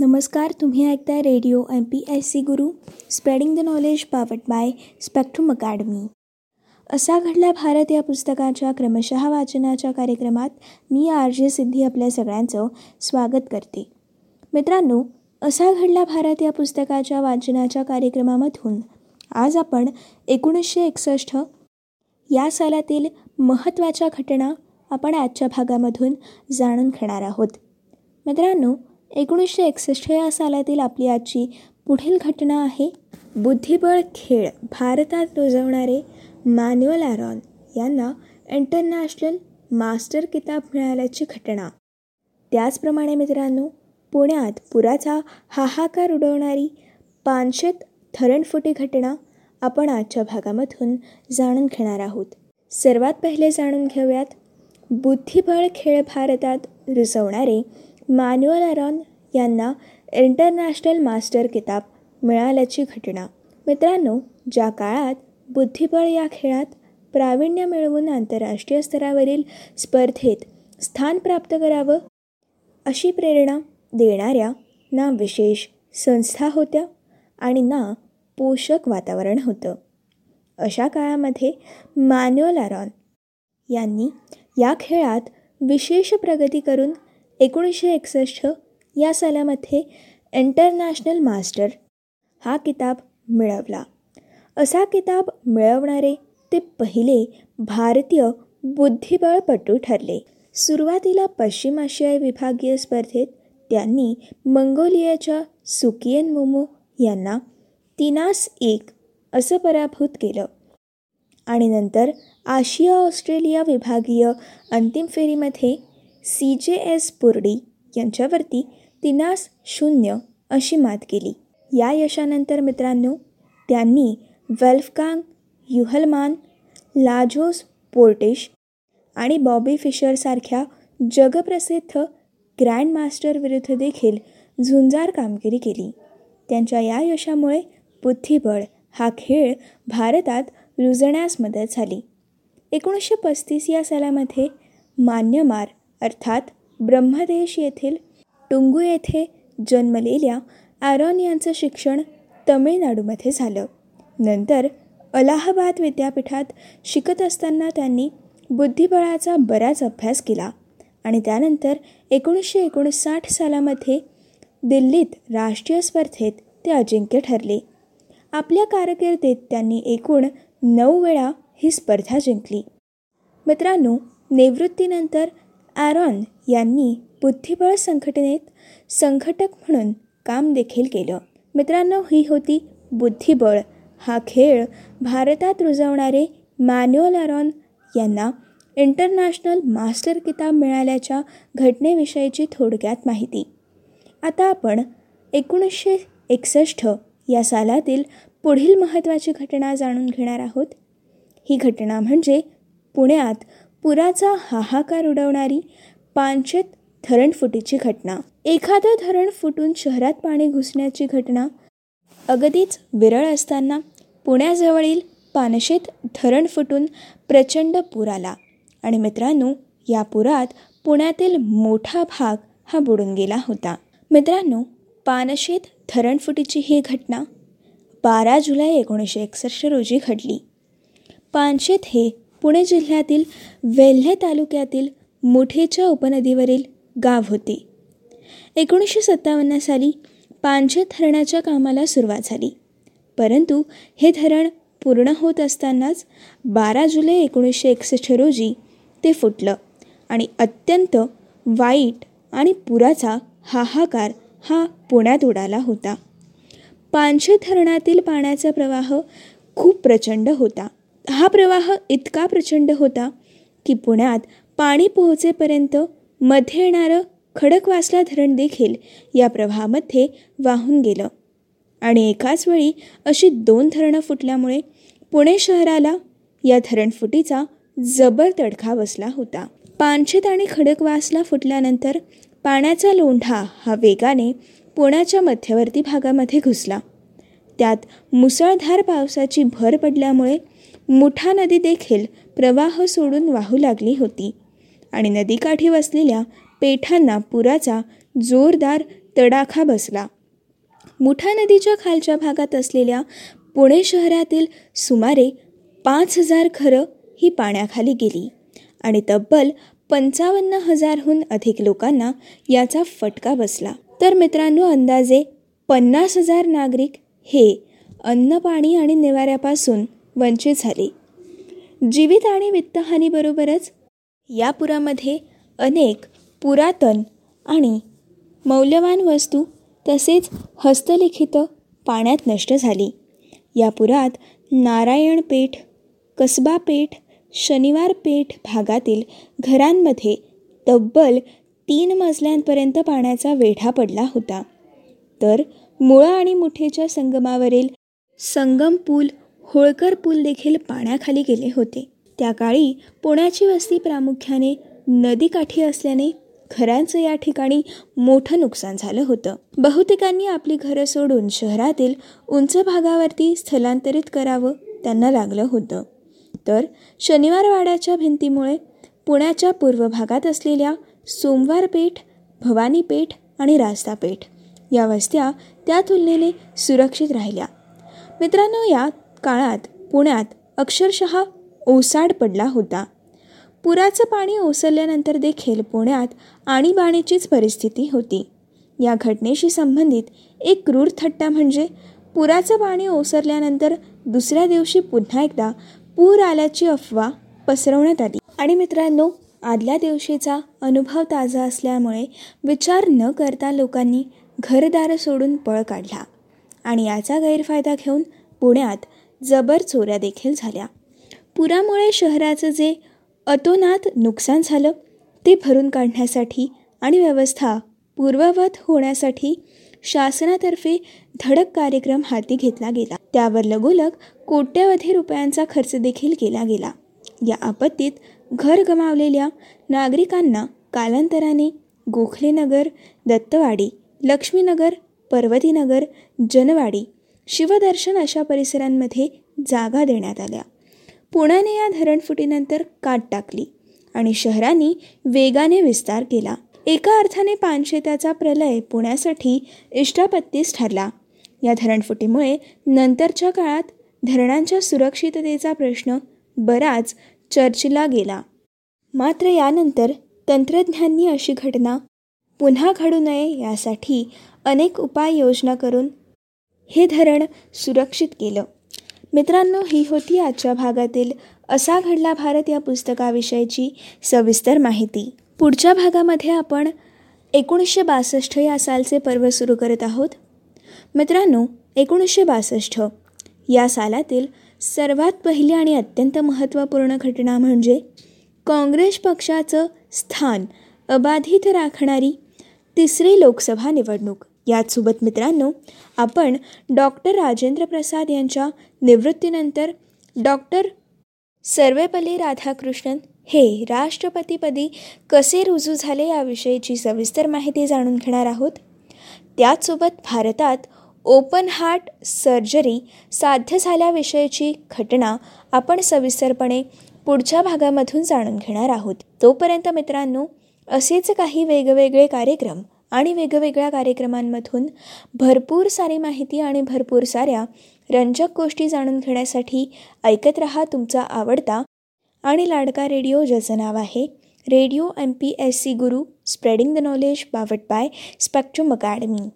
नमस्कार तुम्ही ऐकताय radio M P S C Guru spreading the knowledge पावट बाय स्पेक्ट्रम अकॅडमी असा घडला भारत या पुस्तकाच्या क्रमशः वाचनाच्या कार्यक्रमात. मी आर जे सिद्धी आपल्या सगळ्यांचं स्वागत करते. मित्रांनो असा घडला भारत या पुस्तकाच्या वाचनाच्या कार्यक्रमामधून. आज आपण एकोणीसशे एकसष्ट या सालातील महत्त्वाच्या घटना आपण आजच्या भागामधून जाणून घेणार आहोत. मित्रांनो एकोणीसशे एकसष्ट या सालातील आपली आजची पुढील घटना आहे बुद्धिबळ खेळ भारतात रुजवणारे मॅन्युअल ॲरॉन यांना इंटरनॅशनल मास्टर किताब मिळाल्याची घटना. त्याचप्रमाणे मित्रांनो पुण्यात पुराचा हाहाकार उडवणारी पानशेत धरणफुटी घटना आपण आजच्या भागामधून जाणून घेणार आहोत. सर्वात पहिले जाणून घेऊयात बुद्धिबळ खेळ भारतात रुजवणारे मॅन्युअल अरॉन यांना इंटरनॅशनल मास्टर किताब मिळाल्याची घटना. मित्रांनो ज्या काळात बुद्धिबळ या खेळात प्रावीण्य मिळवून आंतरराष्ट्रीय स्तरावरील स्पर्धेत स्थान प्राप्त करावं अशी प्रेरणा देणाऱ्या ना विशेष संस्था होत्या आणि ना पोषक वातावरण होतं. अशा काळामध्ये मॅन्युअल अरॉन यांनी या खेळात विशेष प्रगती करून एकोणीसशे एकसष्ट या सालामध्ये इंटरनॅशनल मास्टर हा किताब मिळवला. असा किताब मिळवणारे ते पहिले भारतीय बुद्धिबळपटू ठरले. सुरुवातीला पश्चिम आशियाई विभागीय स्पर्धेत त्यांनी मंगोलियाच्या सुकियन मोमो यांना तिनास एक असं पराभूत केलं. आणि नंतर आशिया ऑस्ट्रेलिया विभागीय अंतिम फेरीमध्ये सी जे एस पुर्डी यांच्यावरती तिनास शून्य अशी मात केली. या यशानंतर मित्रांनो त्यांनी वेल्फकांग युहलमान लाजोस पोर्टिश आणि बॉबी फिशरसारख्या जगप्रसिद्ध ग्रँडमास्टर विरुद्ध देखील झुंजार कामगिरी केली. त्यांच्या या यशामुळे बुद्धिबळ हा खेळ भारतात रुजण्यास मदत झाली. एकोणीसशे पस्तीस या सालामध्ये मान्यमार अर्थात ब्रह्मदेश येथील टुंगू येथे जन्मलेल्या ॲरॉन यांचं शिक्षण तमिळनाडूमध्ये झालं. नंतर अलाहाबाद विद्यापीठात शिकत असताना त्यांनी बुद्धिबळाचा बराच अभ्यास केला आणि त्यानंतर एकोणीसशे एकोणसाठ सालामध्ये दिल्लीत राष्ट्रीय स्पर्धेत ते अजिंक्य ठरले. आपल्या कारकिर्दीत त्यांनी एकूण नऊ वेळा ही स्पर्धा जिंकली. मित्रांनो निवृत्तीनंतर ॲरॉन यांनी बुद्धिबळ संघटनेत संघटक म्हणून काम देखील केलं. मित्रांनो ही होती बुद्धिबळ. हा खेळ भारतात रुजवणारे मॅन्युअल ॲरॉन यांना इंटरनॅशनल मास्टर किताब मिळाल्याच्या घटनेविषयीची थोडक्यात माहिती. आता आपण एकोणीसशे एकसष्ट या सालातील पुढील महत्त्वाची घटना जाणून घेणार आहोत. ही घटना म्हणजे पुण्यात पुराचा हाहाकार उडवणारी पानशेत धरणफुटीची घटना. एखादं धरण फुटून शहरात पाणी घुसण्याची घटना. अगदीच विरळ असताना पुण्याजवळील पानशेत धरण फुटून प्रचंड पूर आला. आणि मित्रांनो या पुरात पुण्यातील मोठा भाग हा बुडून गेला होता. मित्रांनो पानशेत धरणफुटीची ही घटना बारा जुलै एकोणीसशे एकसष्ट रोजी घडली. पानशेत हे पुणे जिल्ह्यातील वेल्हे तालुक्यातील मुठेच्या उपनदीवरील गाव होते. एकोणीसशे सत्तावन्न साली पानशेत धरणाच्या कामाला सुरुवात झाली. परंतु हे धरण पूर्ण होत असतानाच बारा जुलै एकोणीसशे एकसष्ट रोजी ते फुटलं आणि अत्यंत वाईट आणि पुराचा हाहाकार हा पुण्यात उडाला होता. पानशे धरणातील पाण्याचा प्रवाह खूप प्रचंड होता. हा प्रवाह इतका प्रचंड होता की पुण्यात पाणी पोहोचेपर्यंत मध्ये येणारं खडकवासला धरण देखील या प्रवाहामध्ये वाहून गेलं. आणि एकाच वेळी अशी दोन धरणं फुटल्यामुळे पुणे शहराला या धरणफुटीचा जबर तडखा बसला होता. पानशेत आणि खडकवासला फुटल्यानंतर पाण्याचा लोंढा हा वेगाने पुण्याच्या मध्यवर्ती भागामध्ये घुसला. त्यात मुसळधार पावसाची भर पडल्यामुळे मुठा नदी देखील प्रवाह सोडून वाहू लागली होती. आणि नदीकाठी वसलेल्या पेठांना पुराचा जोरदार तडाखा बसला. मुठा नदीच्या खालच्या भागात असलेल्या पुणे शहरातील सुमारे पाच हजार घरं ही पाण्याखाली गेली. आणि तब्बल पंचावन्न हजारहून अधिक लोकांना याचा फटका बसला. तर मित्रांनो अंदाजे पन्नास हजार नागरिक हे अन्न पाणी आणि निवाऱ्यापासून वंचित झाले. जीवित आणि वित्तहानीबरोबरच या पुरामध्ये अनेक पुरातन आणि मौल्यवान वस्तू तसेच हस्तलिखित पाण्यात नष्ट झाली. या पुरात नारायणपेठ कसबा पेठ भागातील घरांमध्ये तब्बल तीन मजल्यांपर्यंत पाण्याचा वेढा पडला होता. तर मुळा आणि मुठेच्या संगमावरील संगम पूल होळकर पूल देखील पाण्याखाली गेले होते. त्या काळी पुण्याची वस्ती प्रामुख्याने नदीकाठी असल्याने घरांचं या ठिकाणी मोठं नुकसान झालं होतं. बहुतेकांनी आपली घरं सोडून शहरातील उंच भागावरती स्थलांतरित करावं त्यांना लागलं होतं. तर शनिवारवाड्याच्या भिंतीमुळे पुण्याच्या पूर्व भागात असलेल्या सोमवारपेठ भवानीपेठ आणि रास्तापेठ या वस्त्या त्या तुलनेने सुरक्षित राहिल्या. मित्रांनो या काळात पुण्यात अक्षरशः ओसाड पडला होता. पुराचं पाणी ओसरल्यानंतर देखील पुण्यात आणीबाणीचीच परिस्थिती होती. या घटनेशी संबंधित एक क्रूर थट्टा म्हणजे पुराचं पाणी ओसरल्यानंतर दुसऱ्या दिवशी पुन्हा एकदा पूर आल्याची अफवा पसरवण्यात आली. आणि मित्रांनो आदल्या दिवशीचा अनुभव ताजा असल्यामुळे विचार न करता लोकांनी घरदार सोडून पळ काढला. आणि याचा गैरफायदा घेऊन पुण्यात जबर चोऱ्या देखील झाल्या. पुरामुळे शहराचं जे अतोनात नुकसान झालं ते भरून काढण्यासाठी आणि व्यवस्था पूर्ववत होण्यासाठी शासनातर्फे धडक कार्यक्रम हाती घेतला गेला. त्यावर लगोलग कोट्यवधी रुपयांचा खर्च देखील केला गेला. या आपत्तीत घर गमावलेल्या नागरिकांना कालांतराने गोखलेनगर दत्तवाडी लक्ष्मीनगर पर्वतीनगर जनवाडी शिवदर्शन अशा परिसरांमध्ये जागा देण्यात आल्या. पुण्याने या धरणफुटीनंतर काट टाकली आणि शहरांनी वेगाने विस्तार केला. एका अर्थाने पानशेताचा प्रलय पुण्यासाठी इष्टापत्तीस ठरला. या धरणफुटीमुळे नंतरच्या काळात धरणांच्या सुरक्षिततेचा प्रश्न बराच चर्चेला गेला. मात्र यानंतर तंत्रज्ञांनी अशी घटना पुन्हा घडू नये यासाठी अनेक उपाययोजना करून हे धरण सुरक्षित केलं. मित्रांनो ही होती आजच्या भागातील असा घडला भारत या पुस्तकाविषयीची सविस्तर माहिती. पुढच्या भागामध्ये आपण एकोणीसशे बासष्ट या सालचे पर्व सुरू करत आहोत. मित्रांनो एकोणीसशे बासष्ट या सालातील सर्वात पहिली आणि अत्यंत महत्त्वपूर्ण घटना म्हणजे काँग्रेस पक्षाचं स्थान अबाधित राखणारी तिसरी लोकसभा निवडणूक. याचसोबत मित्रांनो आपण डॉक्टर राजेंद्र प्रसाद यांच्या निवृत्तीनंतर डॉक्टर सर्वेपल्ली राधाकृष्णन हे राष्ट्रपतीपदी कसे रुजू झाले याविषयीची सविस्तर माहिती जाणून घेणार आहोत. त्याचसोबत भारतात ओपन हार्ट सर्जरी साध्य झाल्याविषयीची घटना आपण सविस्तरपणे पुढच्या भागामधून जाणून घेणार आहोत. तोपर्यंत मित्रांनो असेच काही वेगवेगळे कार्यक्रम आणि वेगवेगळ्या कार्यक्रमांमधून भरपूर सारी माहिती आणि भरपूर साऱ्या रंजक गोष्टी जाणून घेण्यासाठी ऐकत रहा तुमचा आवडता आणि लाडका रेडिओ ज्याचं नाव आहे radio M P S C Guru spreading the knowledge बावट by Spectrum academy.